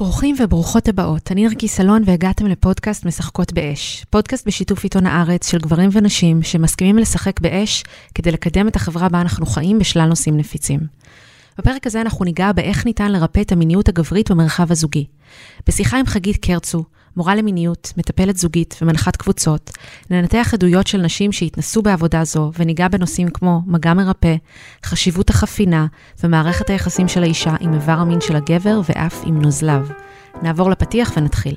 ברוכים וברוכות הבאות, אני נרקיס אלון והגעתם לפודקאסט משחקות באש. פודקאסט בשיתוף עיתון הארץ של גברים ונשים שמסכימים לשחק באש כדי לקדם את החברה בה אנחנו חיים בשלל נושאים נפיצים. בפרק הזה אנחנו ניגע באיך ניתן לרפא את המיניות הגברית במרחב הזוגי. בשיחה עם חגית קרצו, מורה למיניות, מטפלת זוגית ומנחת קבוצות, ננתח עדויות של נשים שהתנסו בעבודה זו וניגע בנושאים כמו מגע מרפא, חשיבות החפינה ומערכת היחסים של האישה עם איבר המין של הגבר ואף עם נוזליו. נעבור לפתיח ונתחיל.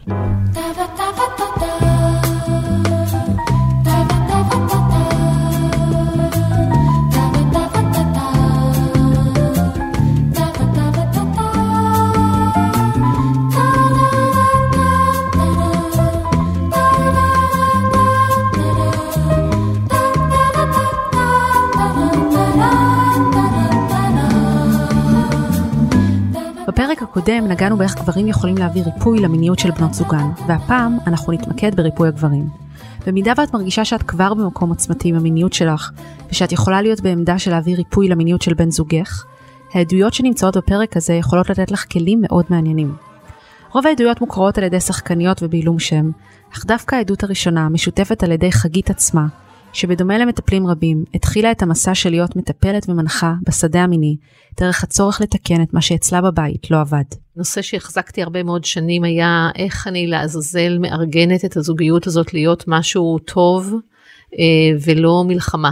בפרק הקודם נגענו באיך גברים יכולים להביא ריפוי למיניות של בנות זוגן, והפעם אנחנו נתמקד בריפוי הגברים. במידה ואת מרגישה שאת כבר במקום עוצמתי עם המיניות שלך, ושאת יכולה להיות בעמדה של להביא ריפוי למיניות של בן זוגך, העדויות שנמצאות בפרק הזה יכולות לתת לך כלים מאוד מעניינים. רוב העדויות מוכרות על ידי שחקניות ובעילום שם, אך דווקא העדות הראשונה משותפת על ידי חגית עצמה, שבדומה למטפלים רבים, התחילה את המסע של להיות מטפלת ומנחה בשדה המיני, דרך הצורך לתקן את מה שאצלה בבית לא עבד. נושא שהחזקתי הרבה מאוד שנים היה איך אני לעזאזל מארגנת את הזוגיות הזאת להיות משהו טוב אה, ולא מלחמה.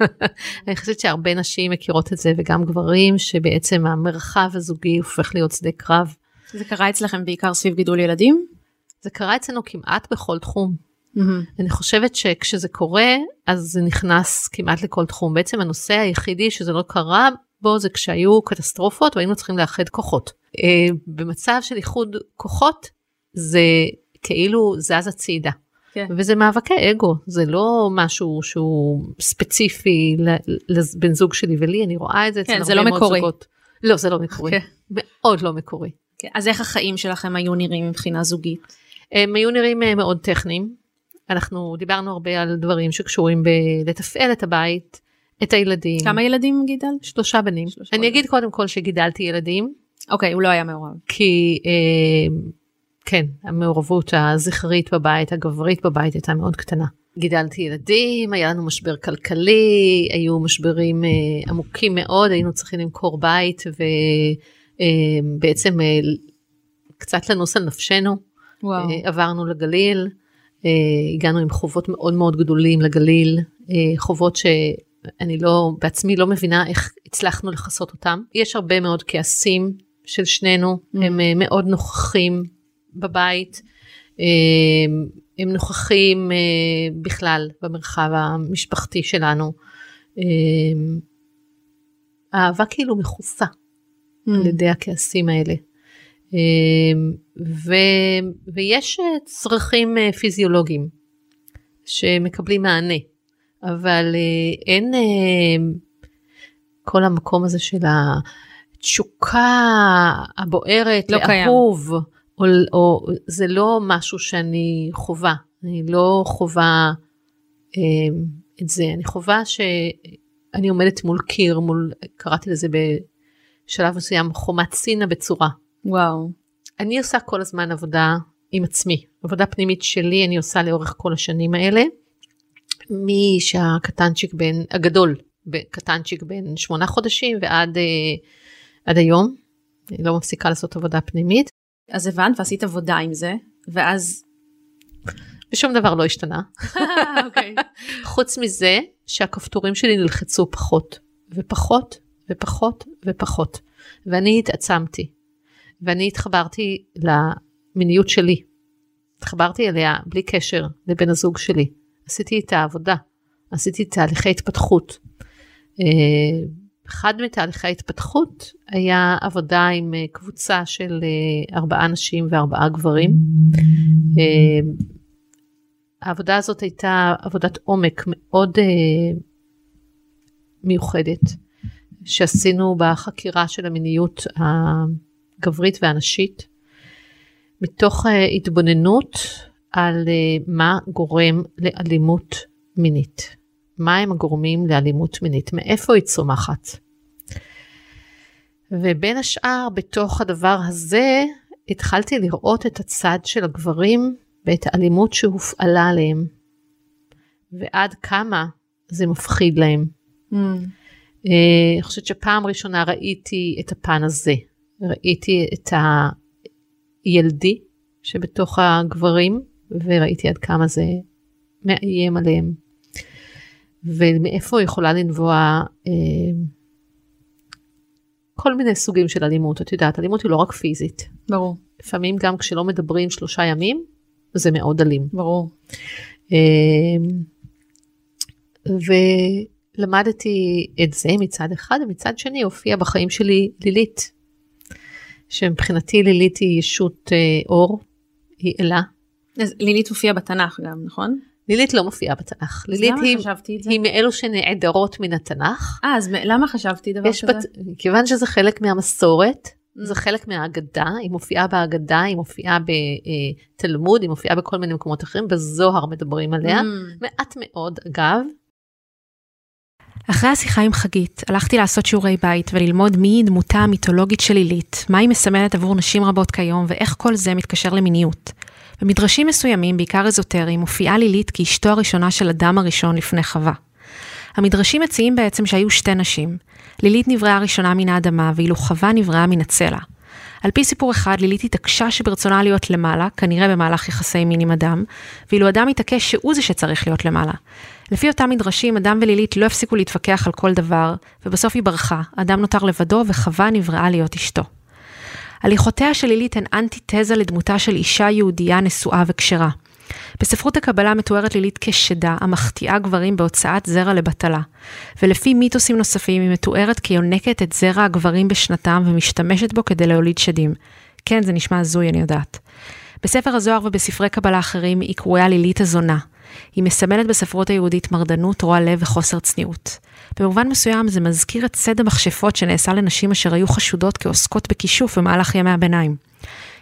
אני חושבת שהרבה נשים מכירות את זה וגם גברים שבעצם המרחב הזוגי הופך להיות שדה קרב. זה קרה אצלכם בעיקר סביב גידול ילדים? זה קרה אצלנו כמעט בכל תחום. Mm-hmm. אני חושבת שכשזה קורה אז זה נכנס כמעט לכל תחום בעצם הנושא היחידי שזה לא קרה בו זה כשהיו קטסטרופות והיינו צריכים לאחד כוחות. Uh, במצב של איחוד כוחות זה כאילו זז הצידה. כן. וזה מאבקי אגו זה לא משהו שהוא ספציפי לבן זוג שלי ולי אני רואה את זה כן, זה לא מקורי. זוגות. לא זה לא מקורי כן. מאוד לא מקורי. כן. אז איך החיים שלכם היו נראים מבחינה זוגית? הם היו נראים אה, מאוד טכניים אנחנו דיברנו הרבה על דברים שקשורים בלתפעל את הבית, את הילדים. כמה ילדים גידל? שלושה בנים. שלושה אני אגיד קודם כל שגידלתי ילדים. אוקיי, הוא לא היה מעורב. כי אה, כן, המעורבות הזכרית בבית, הגברית בבית הייתה מאוד קטנה. גידלתי ילדים, היה לנו משבר כלכלי, היו משברים אה, עמוקים מאוד, היינו צריכים למכור בית ובעצם אה, אה, קצת לנוס על נפשנו. וואו. אה, עברנו לגליל. אה, הגענו עם חובות מאוד מאוד גדולים לגליל, אה, חובות שאני לא, בעצמי לא מבינה איך הצלחנו לכסות אותם. יש הרבה מאוד כעסים של שנינו, mm. הם אה, מאוד נוכחים בבית, הם נוכחים בכלל במרחב המשפחתי שלנו. אהבה כאילו מכוסה mm. על ידי הכעסים האלה. אמ, ו, ויש אה, צרכים אה, פיזיולוגיים שמקבלים מענה, אבל אה, אין כל המקום הזה של התשוקה הבוערת לא לאהוב, או, או זה לא משהו שאני חווה, אני לא חווה אמ, את זה, אני חווה שאני עומדת מול קיר, מול, קראתי לזה בשלב מסוים חומת סינה בצורה. וואו. אני עושה כל הזמן עבודה עם עצמי, עבודה פנימית שלי אני עושה לאורך כל השנים האלה. משהקטנצ'יק בן, הגדול, קטנצ'יק בן שמונה חודשים ועד אה, עד היום, אני לא מפסיקה לעשות עבודה פנימית. אז הבנת ועשית עבודה עם זה, ואז... ושום דבר לא השתנה. אוקיי. חוץ מזה שהכפתורים שלי נלחצו פחות ופחות ופחות ופחות, ואני התעצמתי. ואני התחברתי למיניות שלי. התחברתי אליה בלי קשר לבן הזוג שלי. עשיתי את העבודה, עשיתי תהליכי התפתחות. אה, אחד מתהליכי ההתפתחות היה עבודה עם אה, קבוצה של אה, ארבעה נשים וארבעה גברים. העבודה הזאת הייתה עבודת עומק מאוד מיוחדת שעשינו בחקירה של המיניות הגברית והנשית, מתוך uh, התבוננות על uh, מה גורם לאלימות מינית. מה הם הגורמים לאלימות מינית? מאיפה היא צומחת? ובין השאר, בתוך הדבר הזה, התחלתי לראות את הצד של הגברים ואת האלימות שהופעלה עליהם, ועד כמה זה מפחיד להם. Mm. אני חושבת שפעם ראשונה ראיתי את הפן הזה, ראיתי את הילדי שבתוך הגברים, וראיתי עד כמה זה מאיים עליהם. ומאיפה יכולה לנבוע אה, כל מיני סוגים של אלימות, את יודעת, אלימות היא לא רק פיזית. ברור. לפעמים גם כשלא מדברים שלושה ימים, זה מאוד אלים. ברור. אה, ולמדתי את זה מצד אחד, ומצד שני הופיע בחיים שלי לילית, שמבחינתי לילית היא ישות אה, אור, היא אלה. אז לילית הופיעה בתנ"ך גם, נכון? לילית לא מופיעה בתנ"ך. לילית היא, היא מאלו שנעדרות מן התנ"ך. אה, אז למה חשבתי דבר כזה? בת... כיוון שזה חלק מהמסורת, mm. זה חלק מהאגדה, היא מופיעה באגדה, היא מופיעה בתלמוד, היא מופיעה בכל מיני מקומות אחרים, בזוהר מדברים עליה, mm. מעט מאוד אגב. אחרי השיחה עם חגית, הלכתי לעשות שיעורי בית וללמוד מי היא דמותה המיתולוגית של לילית, מה היא מסמלת עבור נשים רבות כיום ואיך כל זה מתקשר למיניות. במדרשים מסוימים, בעיקר אזוטריים, מופיעה לילית כאשתו הראשונה של אדם הראשון לפני חווה. המדרשים מציעים בעצם שהיו שתי נשים. לילית נבראה ראשונה מן האדמה, ואילו חווה נבראה מן הצלע. על פי סיפור אחד, לילית התעקשה שברצונה להיות למעלה, כנראה במהלך יחסי מין עם אדם, ואילו אדם התעקש שהוא זה שצריך להיות למעלה. לפי אותם מדרשים, אדם ולילית לא הפסיקו להתווכח על כל דבר, ובסוף היא ברחה, אדם נותר לבדו וחווה נבראה להיות אשתו. הליכותיה של לילית הן אנטיתזה לדמותה של אישה יהודייה נשואה וכשרה. בספרות הקבלה מתוארת לילית כשדה המחטיאה גברים בהוצאת זרע לבטלה, ולפי מיתוסים נוספים היא מתוארת כיונקת את זרע הגברים בשנתם ומשתמשת בו כדי להוליד שדים. כן, זה נשמע הזוי, אני יודעת. בספר הזוהר ובספרי קבלה אחרים היא קרויה לילית הזונה. היא מסמלת בספרות היהודית מרדנות, רוע לב וחוסר צניעות. במובן מסוים זה מזכיר את צד המכשפות שנעשה לנשים אשר היו חשודות כעוסקות בכישוף במהלך ימי הביניים.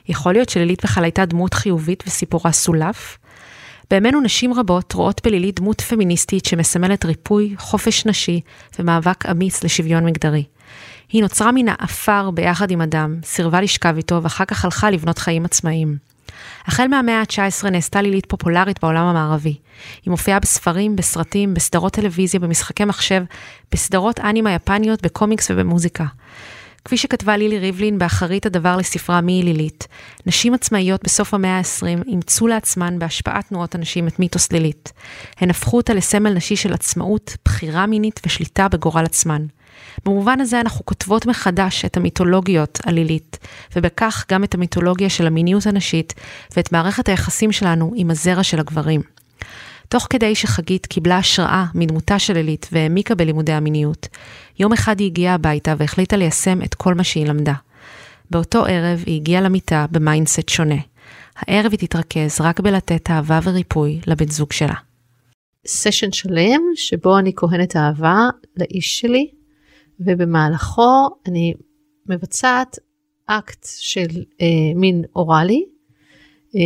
יכול להיות שלילית בכלל הייתה דמות חיובית וסיפורה סולף? בימינו נשים רבות רואות בלילית דמות פמיניסטית שמסמלת ריפוי, חופש נשי ומאבק אמיץ לשוויון מגדרי. היא נוצרה מן האפר ביחד עם אדם, סירבה לשכב איתו ואחר כך הלכה לבנות חיים עצמאיים. החל מהמאה ה-19 נעשתה לילית פופולרית בעולם המערבי. היא מופיעה בספרים, בסרטים, בסדרות טלוויזיה, במשחקי מחשב, בסדרות אנימה יפניות, בקומיקס ובמוזיקה. כפי שכתבה לילי ריבלין באחרית הדבר לספרה מי היא לילית, נשים עצמאיות בסוף המאה ה-20 אימצו לעצמן בהשפעת תנועות הנשים את מיתוס לילית. הן הפכו אותה לסמל נשי של עצמאות, בחירה מינית ושליטה בגורל עצמן. במובן הזה אנחנו כותבות מחדש את המיתולוגיות על לילית, ובכך גם את המיתולוגיה של המיניות הנשית ואת מערכת היחסים שלנו עם הזרע של הגברים. תוך כדי שחגית קיבלה השראה מדמותה של לילית והעמיקה בלימודי המיניות, יום אחד היא הגיעה הביתה והחליטה ליישם את כל מה שהיא למדה. באותו ערב היא הגיעה למיטה ב-mindset שונה. הערב היא תתרכז רק בלתת אהבה וריפוי לבן זוג שלה. סשן שלם שבו אני כהנת אהבה לאיש שלי, ובמהלכו אני מבצעת אקט של אה, מין אוראלי. אה,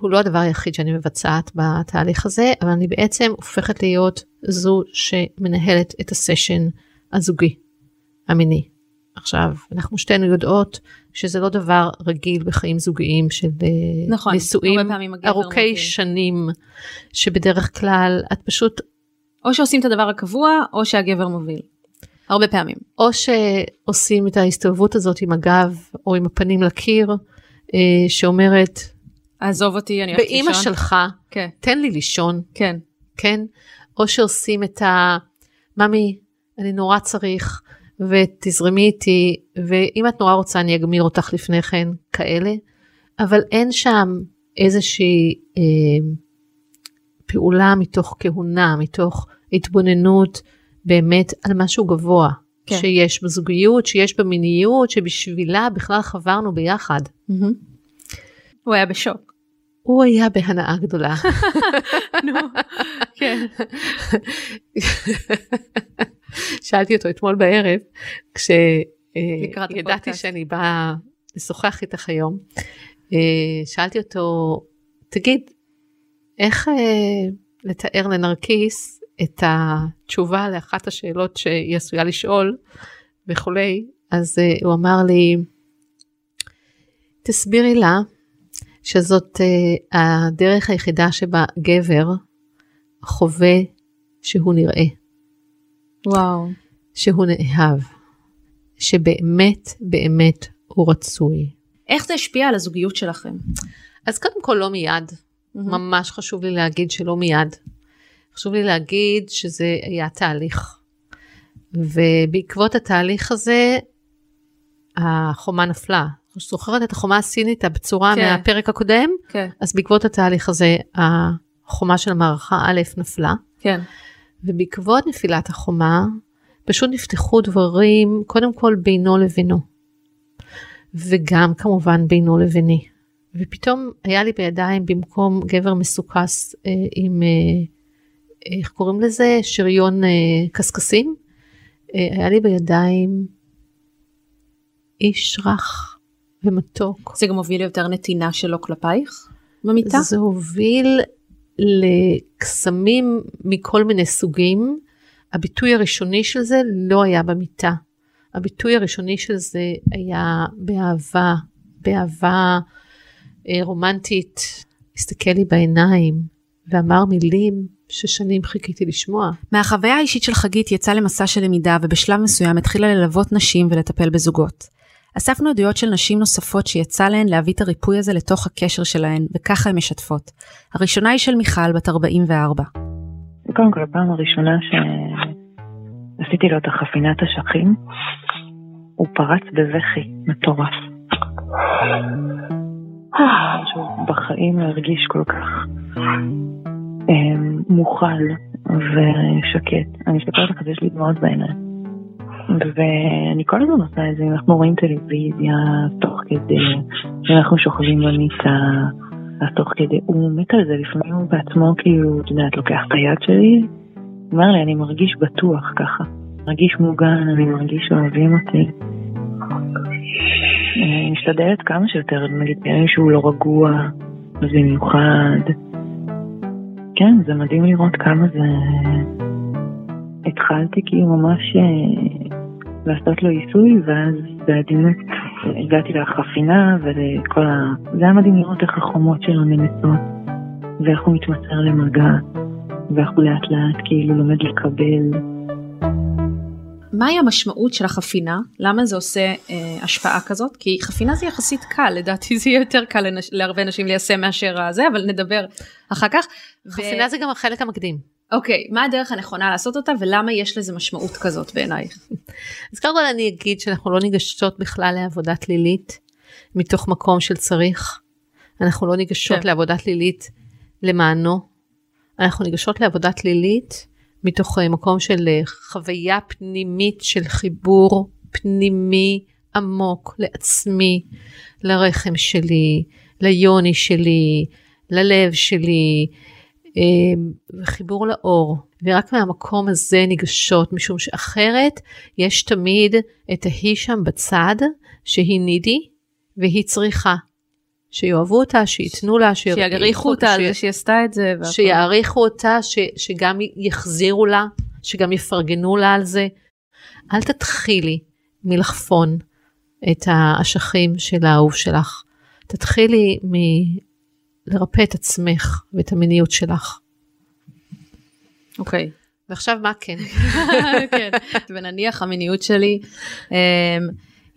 הוא לא הדבר היחיד שאני מבצעת בתהליך הזה, אבל אני בעצם הופכת להיות זו שמנהלת את הסשן הזוגי, המיני. עכשיו, אנחנו שתינו יודעות שזה לא דבר רגיל בחיים זוגיים של אה, נכון, נישואים ארוכי מוביל. שנים, שבדרך כלל את פשוט... או שעושים את הדבר הקבוע, או שהגבר מוביל. הרבה פעמים. או שעושים את ההסתובבות הזאת עם הגב או עם הפנים לקיר, אה, שאומרת, עזוב אותי, אני הולכת לישון. באימא שלך, כן. תן לי לישון. כן. כן? או שעושים את ה... ממי, אני נורא צריך, ותזרמי איתי, ואם את נורא רוצה אני אגמיר אותך לפני כן, כאלה. אבל אין שם איזושהי אה, פעולה מתוך כהונה, מתוך התבוננות. באמת על משהו גבוה כן. שיש בזוגיות, שיש במיניות, שבשבילה בכלל חברנו ביחד. Mm-hmm. הוא היה בשוק. הוא היה בהנאה גדולה. נו, כן. שאלתי אותו אתמול בערב, כשידעתי שאני באה לשוחח איתך היום, אה, שאלתי אותו, תגיד, איך אה, לתאר לנרקיס את התשובה לאחת השאלות שהיא עשויה לשאול וכולי, אז uh, הוא אמר לי, תסבירי לה שזאת uh, הדרך היחידה שבה גבר חווה שהוא נראה. וואו. שהוא נאהב. שבאמת באמת הוא רצוי. איך זה השפיע על הזוגיות שלכם? אז קודם כל לא מיד. Mm-hmm. ממש חשוב לי להגיד שלא מיד. חשוב לי להגיד שזה היה תהליך. ובעקבות התהליך הזה, החומה נפלה. זוכרת את החומה הסינית הבצורה כן. מהפרק הקודם? כן. אז בעקבות התהליך הזה, החומה של המערכה א' נפלה. כן. ובעקבות נפילת החומה, פשוט נפתחו דברים, קודם כל בינו לבינו. וגם כמובן בינו לביני. ופתאום היה לי בידיים במקום גבר מסוכס אה, עם, אה, איך קוראים לזה? שריון אה, קשקשים. אה, היה לי בידיים איש רך ומתוק. זה גם הוביל ליותר נתינה שלו כלפייך במיטה? זה הוביל לקסמים מכל מיני סוגים. הביטוי הראשוני של זה לא היה במיטה. הביטוי הראשוני של זה היה באהבה, באהבה אה, רומנטית. הסתכל לי בעיניים ואמר מילים ששנים חיכיתי לשמוע. מהחוויה האישית של חגית יצא למסע של למידה ובשלב מסוים התחילה ללוות נשים ולטפל בזוגות. אספנו עדויות של נשים נוספות שיצא להן להביא את הריפוי הזה לתוך הקשר שלהן, וככה הן משתפות. הראשונה היא של מיכל, בת 44. קודם כל, הפעם הראשונה שעשיתי לו את החפינת אשכים, הוא פרץ בבכי מטורף. שהוא בחיים לא הרגיש כל כך מוכל ושקט. אני מסתכלת לך, יש לי דמעות בעיניים. ואני כל הזמן עושה את זה, אנחנו רואים טלוויזיה תוך כדי, אנחנו שוכבים במיטה, אז תוך כדי, הוא מת על זה, לפעמים הוא בעצמו כאילו, את יודעת, לוקח את היד שלי, אומר לי, אני מרגיש בטוח ככה, מרגיש מוגן, אני מרגיש שאוהבים אותי. אני משתדלת כמה שיותר, נגיד בימים שהוא לא רגוע, אז במיוחד. כן, זה מדהים לראות כמה זה... התחלתי כאילו ממש אה, לעשות לו עיסוי, ואז בעדינות הגעתי לחפינה ולכל ה... זה היה מדהים לראות איך החומות שלו נמסות, ואיך הוא מתמסר למגע, ואיך הוא לאט לאט כאילו לומד לקבל. מהי המשמעות של החפינה? למה זה עושה אה, השפעה כזאת? כי חפינה זה יחסית קל, לדעתי זה יהיה יותר קל לנש... להרבה נשים ליישם מאשר הזה, אבל נדבר אחר כך. חפינה ו... זה גם החלק המקדים. אוקיי, מה הדרך הנכונה לעשות אותה ולמה יש לזה משמעות כזאת בעינייך? אז קודם כל אני אגיד שאנחנו לא ניגשות בכלל לעבודת לילית מתוך מקום של צריך. אנחנו לא ניגשות כן. לעבודת לילית למענו. אנחנו ניגשות לעבודת לילית מתוך אה, מקום של אה, חוויה פנימית של חיבור פנימי עמוק לעצמי, לרחם שלי, ליוני שלי, ללב שלי, אה, לאור, ורק מהמקום הזה ניגשות, משום שאחרת יש תמיד את ההיא שם בצד, שהיא נידי, והיא צריכה. שיאהבו אותה, שייתנו לה, שיעריכו אותה על זה שהיא עשתה את זה. שיעריכו אותה, ש, שגם יחזירו לה, שגם יפרגנו לה על זה. אל תתחילי מלחפון את האשכים של האהוב שלך. תתחילי לרפא את עצמך ואת המיניות שלך. אוקיי. Okay. ועכשיו מה כן? כן, ונניח המיניות שלי um,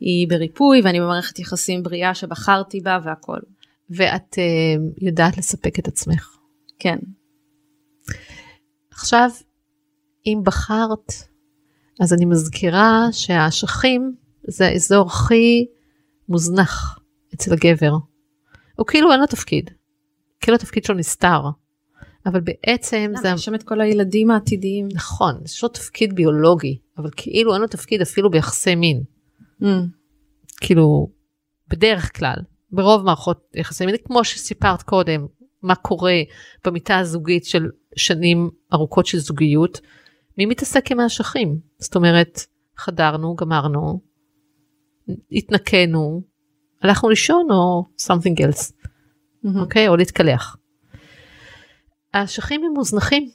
היא בריפוי ואני במערכת יחסים בריאה שבחרתי בה והכל. ואת uh, יודעת לספק את עצמך. כן. עכשיו, אם בחרת, אז אני מזכירה שהאשכים זה האזור הכי מוזנח אצל הגבר. הוא כאילו אין לו תפקיד. כאילו התפקיד שלו נסתר. אבל בעצם זה... יש שם את כל הילדים העתידיים. נכון, יש לו תפקיד ביולוגי, אבל כאילו אין לו תפקיד אפילו ביחסי מין. Mm. כאילו, בדרך כלל, ברוב מערכות יחסי מין, כמו שסיפרת קודם, מה קורה במיטה הזוגית של שנים ארוכות של זוגיות, מי מתעסק עם האשכים? זאת אומרת, חדרנו, גמרנו, התנקנו, הלכנו לישון או something else. אוקיי? או להתקלח. האשכים הם מוזנחים.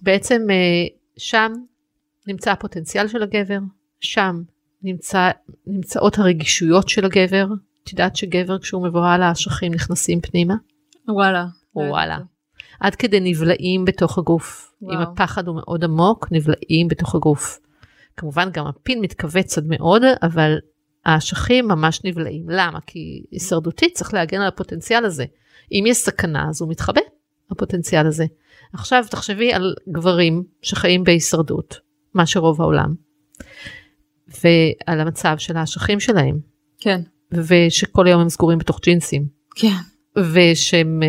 בעצם אה, שם נמצא הפוטנציאל של הגבר, שם נמצא, נמצאות הרגישויות של הגבר, את יודעת שגבר כשהוא מבוהל האשכים נכנסים פנימה? וואלה. וואלה. עד כדי נבלעים בתוך הגוף. וואו. אם הפחד הוא מאוד עמוק, נבלעים בתוך הגוף. כמובן גם הפין מתכווץ עד מאוד, אבל האשכים ממש נבלעים. למה? כי הישרדותית צריך להגן על הפוטנציאל הזה. אם יש סכנה אז הוא מתחבא, הפוטנציאל הזה. עכשיו תחשבי על גברים שחיים בהישרדות, מה שרוב העולם, ועל המצב של האשכים שלהם. כן. ושכל היום הם סגורים בתוך ג'ינסים. כן. ושהם אה,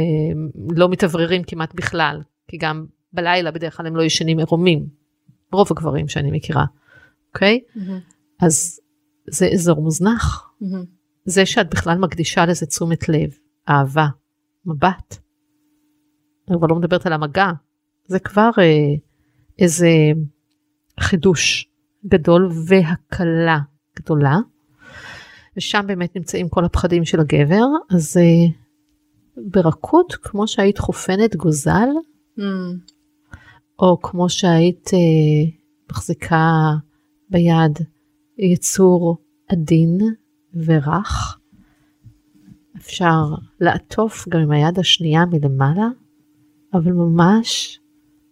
לא מתאווררים כמעט בכלל, כי גם בלילה בדרך כלל הם לא ישנים עירומים. רוב הגברים שאני מכירה, אוקיי? Okay? Mm-hmm. אז זה אזור מוזנח. Mm-hmm. זה שאת בכלל מקדישה לזה תשומת לב, אהבה, מבט. אני כבר לא מדברת על המגע, זה כבר אה, איזה חידוש גדול והקלה גדולה. ושם באמת נמצאים כל הפחדים של הגבר, אז אה, ברכות, כמו שהיית חופנת גוזל, mm. או כמו שהיית אה, מחזיקה ביד יצור עדין ורך, אפשר לעטוף גם עם היד השנייה מלמעלה, אבל ממש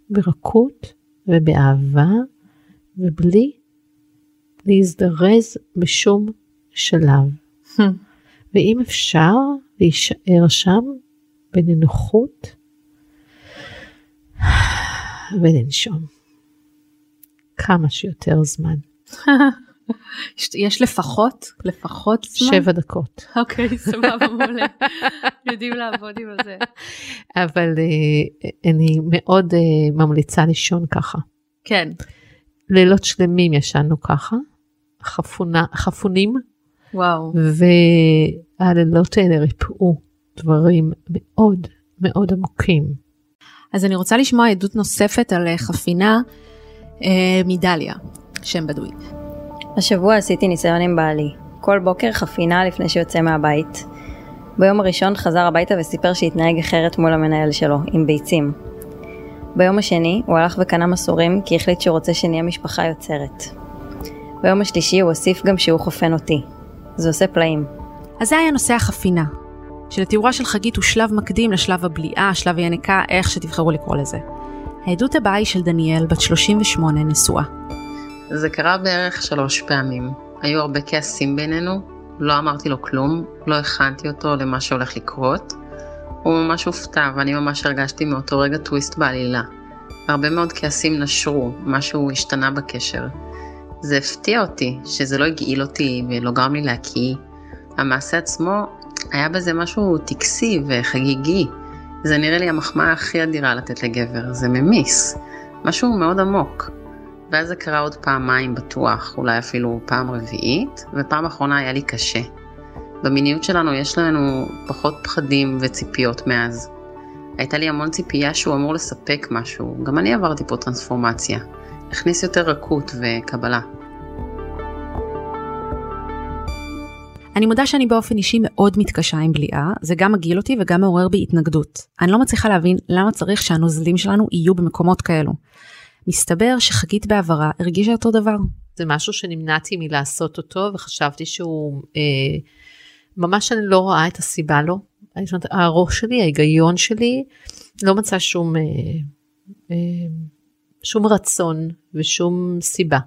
ברכות ובאהבה ובלי להזדרז בשום שלב. ואם אפשר להישאר שם בנינוחות ולנשום כמה שיותר זמן. יש לפחות, לפחות זמן? שבע דקות. אוקיי, סבבה, מעולה. יודעים לעבוד עם זה. אבל uh, אני מאוד uh, ממליצה לישון ככה. כן. לילות שלמים ישנו ככה, חפונה, חפונים. וואו. והלילות האלה ריפאו דברים מאוד מאוד עמוקים. אז אני רוצה לשמוע עדות נוספת על חפינה אה, מדליה, שם בדואי. השבוע עשיתי ניסיון עם בעלי. כל בוקר חפינה לפני שיוצא מהבית. ביום הראשון חזר הביתה וסיפר שהתנהג אחרת מול המנהל שלו, עם ביצים. ביום השני הוא הלך וקנה מסורים כי החליט שהוא רוצה שנהיה משפחה יוצרת. ביום השלישי הוא הוסיף גם שהוא חופן אותי. זה עושה פלאים. אז זה היה נושא החפינה, שלתיאורה של חגית הוא שלב מקדים לשלב הבליעה, שלב היניקה, איך שתבחרו לקרוא לזה. העדות הבאה היא של דניאל, בת 38, נשואה. זה קרה בערך שלוש פעמים. היו הרבה כעסים בינינו, לא אמרתי לו כלום, לא הכנתי אותו למה שהולך לקרות. הוא ממש הופתע ואני ממש הרגשתי מאותו רגע טוויסט בעלילה. הרבה מאוד כעסים נשרו, משהו השתנה בקשר. זה הפתיע אותי, שזה לא הגעיל אותי ולא גרם לי להקיא. המעשה עצמו, היה בזה משהו טקסי וחגיגי. זה נראה לי המחמאה הכי אדירה לתת לגבר, זה ממיס. משהו מאוד עמוק. ואז זה קרה עוד פעמיים בטוח, אולי אפילו פעם רביעית, ופעם אחרונה היה לי קשה. במיניות שלנו יש לנו פחות פחדים וציפיות מאז. הייתה לי המון ציפייה שהוא אמור לספק משהו, גם אני עברתי פה טרנספורמציה. הכניס יותר רכות וקבלה. אני מודה שאני באופן אישי מאוד מתקשה עם בליעה, זה גם מגעיל אותי וגם מעורר בי התנגדות. אני לא מצליחה להבין למה צריך שהנוזלים שלנו יהיו במקומות כאלו. מסתבר שחגית בעברה הרגישה אותו דבר. זה משהו שנמנעתי מלעשות אותו וחשבתי שהוא, אה, ממש אני לא רואה את הסיבה לו. זאת אומרת, הראש שלי, ההיגיון שלי, לא מצא שום, אה, אה, שום רצון ושום סיבה.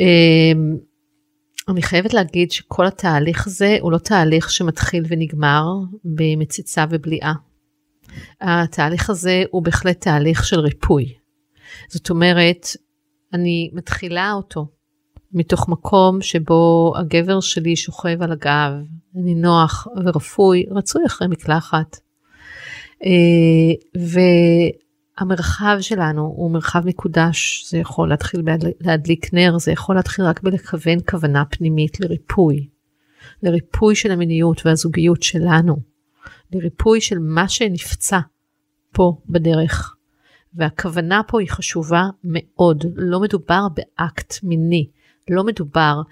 אה, אני חייבת להגיד שכל התהליך הזה הוא לא תהליך שמתחיל ונגמר במציצה ובליעה. התהליך הזה הוא בהחלט תהליך של ריפוי. זאת אומרת, אני מתחילה אותו מתוך מקום שבו הגבר שלי שוכב על הגב, אני נוח ורפוי, רצוי אחרי מקלחת. אה, והמרחב שלנו הוא מרחב מקודש, זה יכול להתחיל להדליק נר, זה יכול להתחיל רק בלכוון כוונה פנימית לריפוי. לריפוי של המיניות והזוגיות שלנו. לריפוי של מה שנפצע פה בדרך. והכוונה פה היא חשובה מאוד. לא מדובר באקט מיני, לא מדובר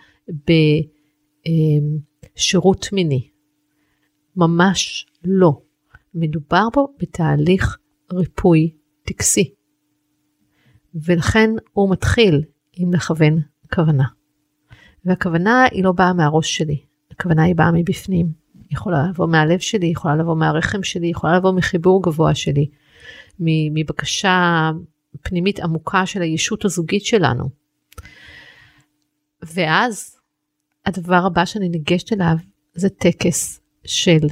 בשירות מיני. ממש לא. מדובר פה בתהליך ריפוי טקסי. ולכן הוא מתחיל עם לכוון כוונה. והכוונה היא לא באה מהראש שלי. הכוונה היא באה מבפנים. יכולה לבוא מהלב שלי, יכולה לבוא מהרחם שלי, יכולה לבוא מחיבור גבוה שלי, מבקשה פנימית עמוקה של הישות הזוגית שלנו. ואז הדבר הבא שאני ניגשת אליו זה טקס של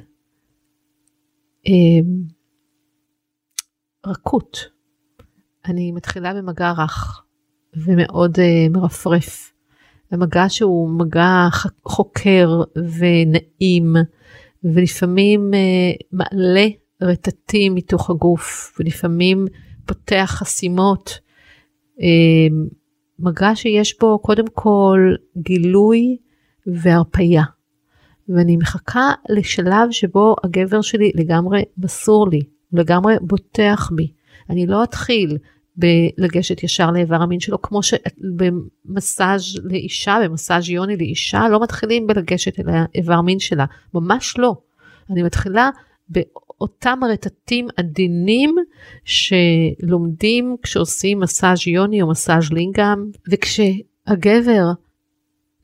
אה, רכות. אני מתחילה במגע רך ומאוד אה, מרפרף. במגע שהוא מגע חוקר ונעים ולפעמים אה, מעלה רטטים מתוך הגוף ולפעמים פותח חסימות. אה, מגע שיש בו קודם כל גילוי והרפייה. ואני מחכה לשלב שבו הגבר שלי לגמרי מסור לי, לגמרי בוטח בי. אני לא אתחיל בלגשת ישר לאיבר המין שלו, כמו שבמסאז' לאישה, במסאז' יוני לאישה, לא מתחילים בלגשת אל האיבר מין שלה, ממש לא. אני מתחילה באותם רטטים עדינים שלומדים כשעושים מסאז' יוני או מסאז' לינגאם, וכשהגבר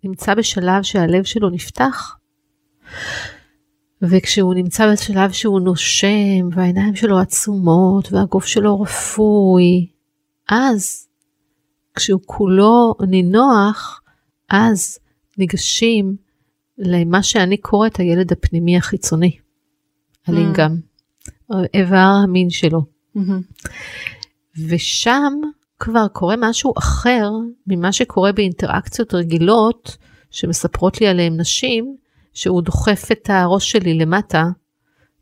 נמצא בשלב שהלב שלו נפתח, וכשהוא נמצא בשלב שהוא נושם והעיניים שלו עצומות והגוף שלו רפוי, אז כשהוא כולו נינוח, אז ניגשים למה שאני קוראת הילד הפנימי החיצוני, הלינגאם, mm. איבר המין שלו. Mm-hmm. ושם כבר קורה משהו אחר ממה שקורה באינטראקציות רגילות שמספרות לי עליהם נשים, שהוא דוחף את הראש שלי למטה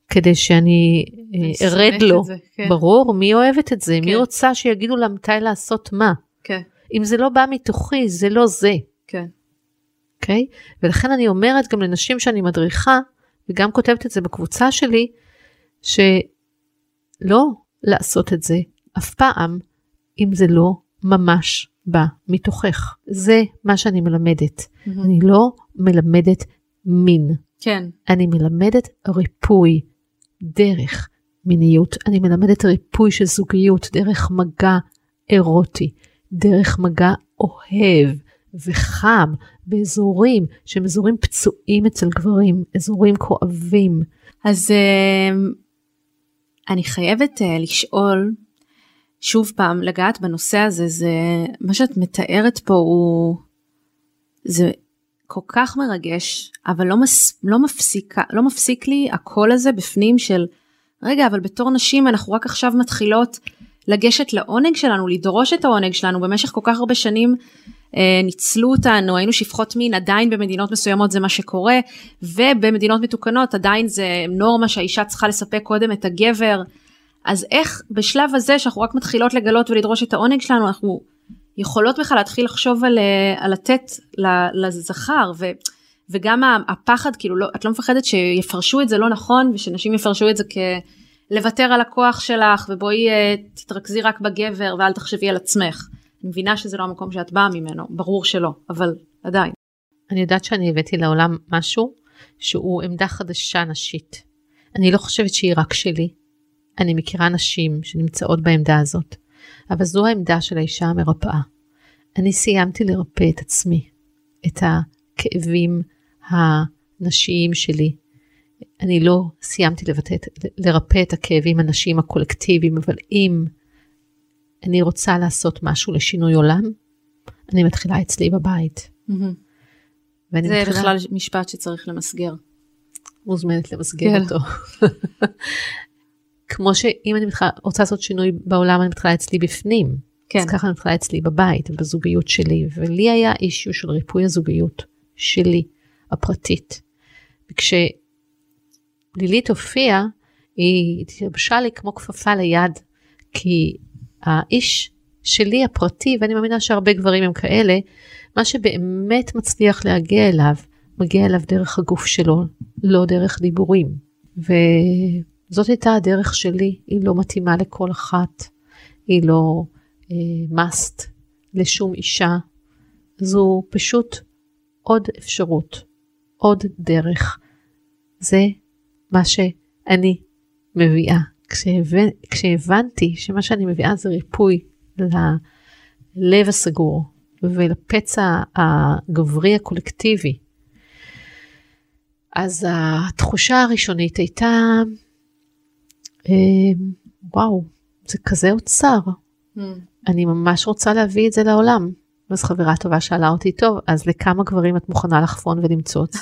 כדי שאני אה, ארד לו. זה, כן. ברור, מי אוהבת את זה? כן. מי רוצה שיגידו לה מתי לעשות מה? כן. אם זה לא בא מתוכי, זה לא זה. כן. אוקיי? Okay? ולכן אני אומרת גם לנשים שאני מדריכה, וגם כותבת את זה בקבוצה שלי, שלא לעשות את זה אף פעם, אם זה לא ממש בא מתוכך. זה מה שאני מלמדת. Mm-hmm. אני לא מלמדת מין. כן. אני מלמדת ריפוי דרך מיניות. אני מלמדת ריפוי של זוגיות דרך מגע אירוטי, דרך מגע אוהב וחם באזורים שהם אזורים פצועים אצל גברים, אזורים כואבים. אז uh, אני חייבת uh, לשאול, שוב פעם, לגעת בנושא הזה, זה מה שאת מתארת פה הוא, זה כל כך מרגש, אבל לא, מס, לא, מפסיקה, לא מפסיק לי הקול הזה בפנים של, רגע, אבל בתור נשים אנחנו רק עכשיו מתחילות לגשת לעונג שלנו, לדרוש את העונג שלנו, במשך כל כך הרבה שנים אה, ניצלו אותנו, היינו שפחות מין, עדיין במדינות מסוימות זה מה שקורה, ובמדינות מתוקנות עדיין זה נורמה שהאישה צריכה לספק קודם את הגבר. אז איך בשלב הזה שאנחנו רק מתחילות לגלות ולדרוש את העונג שלנו, אנחנו יכולות בכלל להתחיל לחשוב על, אה, על לתת לזכר, ו, וגם הפחד, כאילו, לא, את לא מפחדת שיפרשו את זה לא נכון, ושנשים יפרשו את זה כלוותר על הכוח שלך, ובואי אה, תתרכזי רק בגבר ואל תחשבי על עצמך. אני מבינה שזה לא המקום שאת באה ממנו, ברור שלא, אבל עדיין. אני יודעת שאני הבאתי לעולם משהו שהוא עמדה חדשה נשית. אני לא חושבת שהיא רק שלי. אני מכירה נשים שנמצאות בעמדה הזאת. אבל זו העמדה של האישה המרפאה. אני סיימתי לרפא את עצמי, את הכאבים הנשיים שלי. אני לא סיימתי לבטא, לרפא את הכאבים הנשיים הקולקטיביים, אבל אם אני רוצה לעשות משהו לשינוי עולם, אני מתחילה אצלי בבית. Mm-hmm. זה מתחילה... בכלל משפט שצריך למסגר. מוזמנת למסגר כן. אותו. כמו שאם אני מתחילה, רוצה לעשות שינוי בעולם, אני מתחילה אצלי בפנים. כן. אז ככה אני מתחילה אצלי בבית, בזוגיות שלי. ולי היה אישיו של ריפוי הזוגיות שלי, הפרטית. וכשלילית הופיעה, היא התייבשה לי כמו כפפה ליד, כי האיש שלי הפרטי, ואני מאמינה שהרבה גברים הם כאלה, מה שבאמת מצליח להגיע אליו, מגיע אליו דרך הגוף שלו, לא דרך דיבורים. ו... זאת הייתה הדרך שלי, היא לא מתאימה לכל אחת, היא לא uh, must לשום אישה, זו פשוט עוד אפשרות, עוד דרך. זה מה שאני מביאה. כשהבנ... כשהבנתי שמה שאני מביאה זה ריפוי ללב הסגור ולפצע הגברי הקולקטיבי, אז התחושה הראשונית הייתה, אה, וואו, זה כזה אוצר, mm. אני ממש רוצה להביא את זה לעולם. אז חברה טובה שאלה אותי, טוב, אז לכמה גברים את מוכנה לחפון ולמצוץ?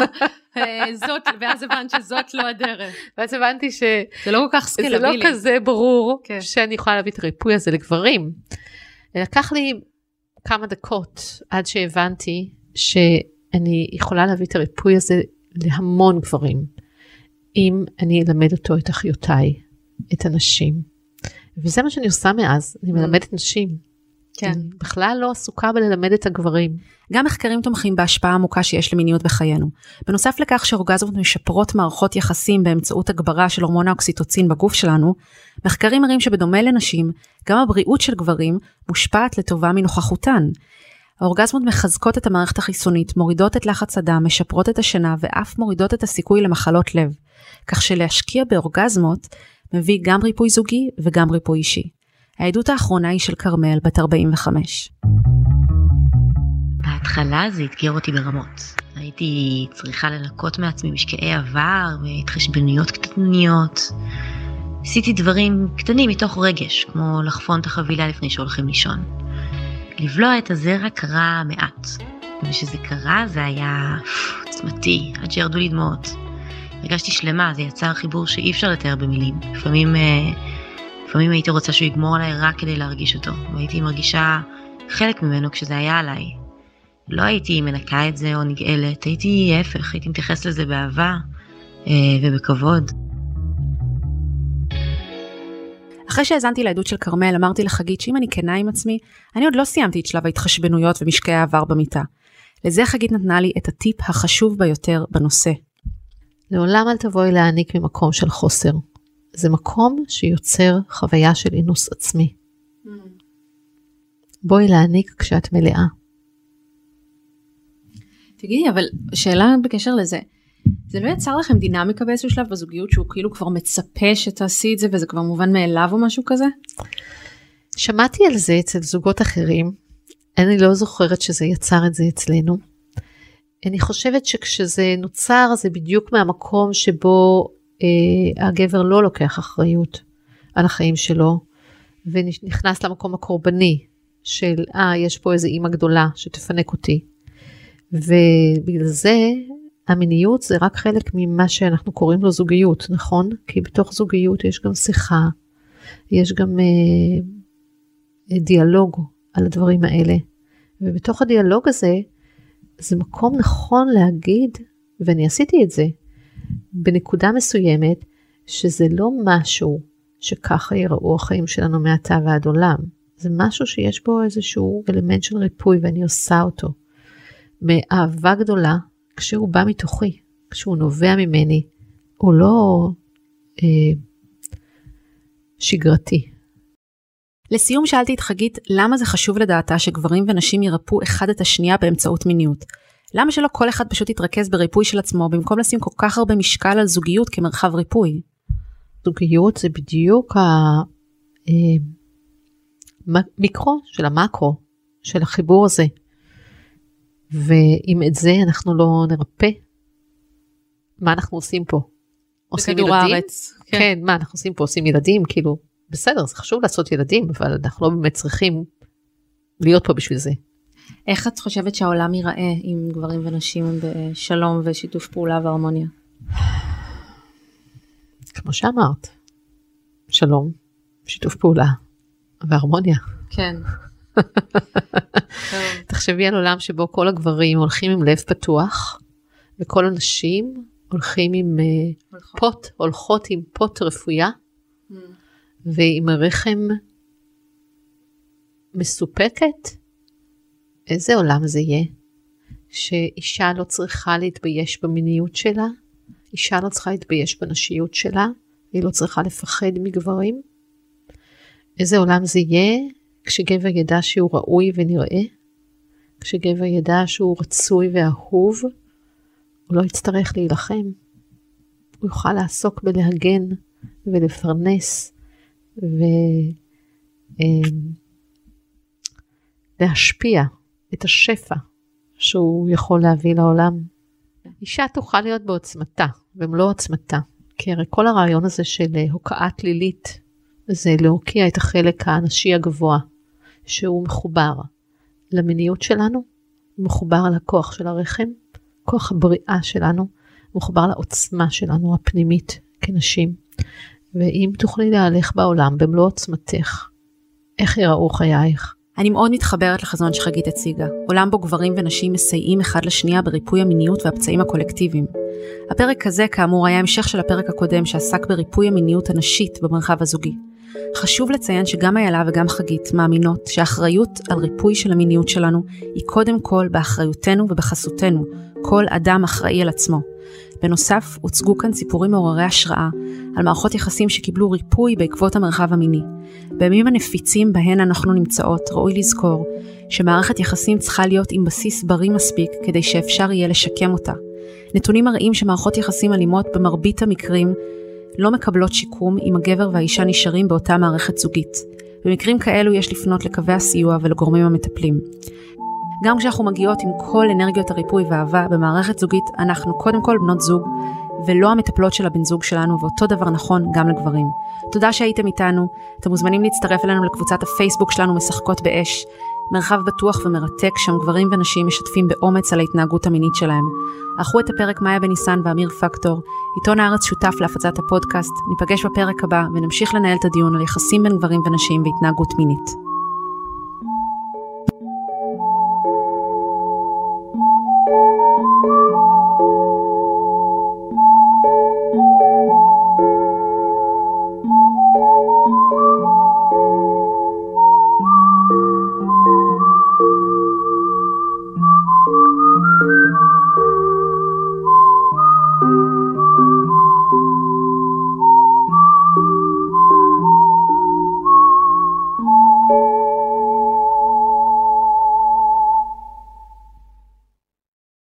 אה, זאת, ואז הבנת שזאת לא הדרך. ואז הבנתי ש... זה לא כל כך סקלבילי. זה לא כזה ברור כן. שאני יכולה להביא את הריפוי הזה לגברים. לקח לי כמה דקות עד שהבנתי שאני יכולה להביא את הריפוי הזה להמון גברים, אם אני אלמד אותו את אחיותיי, את הנשים. וזה מה שאני עושה מאז, אני mm. מלמדת נשים. כן. אני בכלל לא עסוקה בללמד את הגברים. גם מחקרים תומכים בהשפעה עמוקה שיש למיניות בחיינו. בנוסף לכך שאורגזמות משפרות מערכות יחסים באמצעות הגברה של הורמון האוקסיטוצין בגוף שלנו, מחקרים מראים שבדומה לנשים, גם הבריאות של גברים מושפעת לטובה מנוכחותן. האורגזמות מחזקות את המערכת החיסונית, מורידות את לחץ הדם, משפרות את השינה ואף מורידות את הסיכוי למחלות לב. כך שלהשקיע באורגזמות מביא גם ריפוי זוגי וגם ריפוי אישי. העדות האחרונה היא של כרמל, בת 45. בהתחלה זה אתגר אותי ברמות. הייתי צריכה לנקות מעצמי משקעי עבר והתחשבנויות קטניות. עשיתי דברים קטנים מתוך רגש, כמו לחפון את החבילה לפני שהולכים לישון. לבלוע את הזרע קרה מעט, וכשזה קרה זה היה עוצמתי, עד שירדו לי דמעות. הרגשתי שלמה, זה יצר חיבור שאי אפשר לתאר במילים. לפעמים אה, לפעמים הייתי רוצה שהוא יגמור עליי רק כדי להרגיש אותו, והייתי מרגישה חלק ממנו כשזה היה עליי. לא הייתי מנקה את זה או נגאלת, הייתי ההפך, הייתי מתייחס לזה באהבה אה, ובכבוד. אחרי שהאזנתי לעדות של כרמל, אמרתי לחגית שאם אני כנה עם עצמי, אני עוד לא סיימתי את שלב ההתחשבנויות ומשקעי העבר במיטה. לזה חגית נתנה לי את הטיפ החשוב ביותר בנושא. לעולם אל תבואי להעניק ממקום של חוסר. זה מקום שיוצר חוויה של אינוס עצמי. Mm. בואי להעניק כשאת מלאה. תגידי, אבל שאלה בקשר לזה, זה לא יצר לכם דינמיקה באיזשהו שלב בזוגיות שהוא כאילו כבר מצפה שתעשי את זה וזה כבר מובן מאליו או משהו כזה? שמעתי על זה אצל זוגות אחרים, אני לא זוכרת שזה יצר את זה אצלנו. אני חושבת שכשזה נוצר זה בדיוק מהמקום שבו אה, הגבר לא לוקח אחריות על החיים שלו ונכנס למקום הקורבני של אה יש פה איזה אימא גדולה שתפנק אותי. ובגלל זה המיניות זה רק חלק ממה שאנחנו קוראים לו זוגיות נכון כי בתוך זוגיות יש גם שיחה יש גם אה, דיאלוג על הדברים האלה ובתוך הדיאלוג הזה זה מקום נכון להגיד ואני עשיתי את זה בנקודה מסוימת, שזה לא משהו שככה יראו החיים שלנו מעתה ועד עולם. זה משהו שיש בו איזשהו אלמנט של ריפוי ואני עושה אותו. מאהבה גדולה, כשהוא בא מתוכי, כשהוא נובע ממני, הוא לא אה, שגרתי. לסיום שאלתי את חגית למה זה חשוב לדעתה שגברים ונשים ירפאו אחד את השנייה באמצעות מיניות. למה שלא כל אחד פשוט יתרכז בריפוי של עצמו במקום לשים כל כך הרבה משקל על זוגיות כמרחב ריפוי? זוגיות זה בדיוק המיקרו אה, של המקרו, של החיבור הזה. ואם את זה אנחנו לא נרפא, מה אנחנו עושים פה? עושים ילדים? הארץ. כן. כן, מה אנחנו עושים פה? עושים ילדים? כאילו, בסדר, זה חשוב לעשות ילדים, אבל אנחנו לא באמת צריכים להיות פה בשביל זה. איך את חושבת שהעולם ייראה עם גברים ונשים בשלום ושיתוף פעולה והרמוניה? כמו שאמרת, שלום, שיתוף פעולה והרמוניה. כן. תחשבי על עולם שבו כל הגברים הולכים עם לב פתוח וכל הנשים הולכים עם uh, פוט, הולכות עם פוט רפויה ועם הרחם מסופקת איזה עולם זה יהיה? שאישה לא צריכה להתבייש במיניות שלה, אישה לא צריכה להתבייש בנשיות שלה, היא לא צריכה לפחד מגברים. איזה עולם זה יהיה כשגבר ידע שהוא ראוי ונראה, כשגבר ידע שהוא רצוי ואהוב, הוא לא יצטרך להילחם. הוא יוכל לעסוק בלהגן ולפרנס ולהשפיע את השפע שהוא יכול להביא לעולם. אישה תוכל להיות בעוצמתה, במלוא עוצמתה. כי הרי כל הרעיון הזה של אה, הוקעה תלילית, זה להוקיע את החלק הנשי הגבוה, שהוא מחובר למיניות שלנו, מחובר לכוח של הרחם, כוח הבריאה שלנו, מחובר לעוצמה שלנו הפנימית כנשים. ואם תוכלי להלך בעולם במלוא עוצמתך, איך יראו חייך? אני מאוד מתחברת לחזון שחגית הציגה, עולם בו גברים ונשים מסייעים אחד לשנייה בריפוי המיניות והפצעים הקולקטיביים. הפרק הזה, כאמור, היה המשך של הפרק הקודם שעסק בריפוי המיניות הנשית במרחב הזוגי. חשוב לציין שגם איילה וגם חגית מאמינות שהאחריות על ריפוי של המיניות שלנו היא קודם כל באחריותנו ובחסותנו. כל אדם אחראי על עצמו. בנוסף, הוצגו כאן סיפורים מעוררי השראה על מערכות יחסים שקיבלו ריפוי בעקבות המרחב המיני. בימים הנפיצים בהן אנחנו נמצאות, ראוי לזכור שמערכת יחסים צריכה להיות עם בסיס בריא מספיק כדי שאפשר יהיה לשקם אותה. נתונים מראים שמערכות יחסים אלימות במרבית המקרים לא מקבלות שיקום אם הגבר והאישה נשארים באותה מערכת זוגית. במקרים כאלו יש לפנות לקווי הסיוע ולגורמים המטפלים. גם כשאנחנו מגיעות עם כל אנרגיות הריפוי והאהבה במערכת זוגית, אנחנו קודם כל בנות זוג, ולא המטפלות של הבן זוג שלנו, ואותו דבר נכון גם לגברים. תודה שהייתם איתנו, אתם מוזמנים להצטרף אלינו לקבוצת הפייסבוק שלנו משחקות באש, מרחב בטוח ומרתק, שם גברים ונשים משתפים באומץ על ההתנהגות המינית שלהם. ערכו את הפרק מאיה בניסן ואמיר פקטור, עיתון הארץ שותף להפצת הפודקאסט, ניפגש בפרק הבא ונמשיך לנהל את הדיון על יחסים בין גברים ונשים והתנהגות מינית.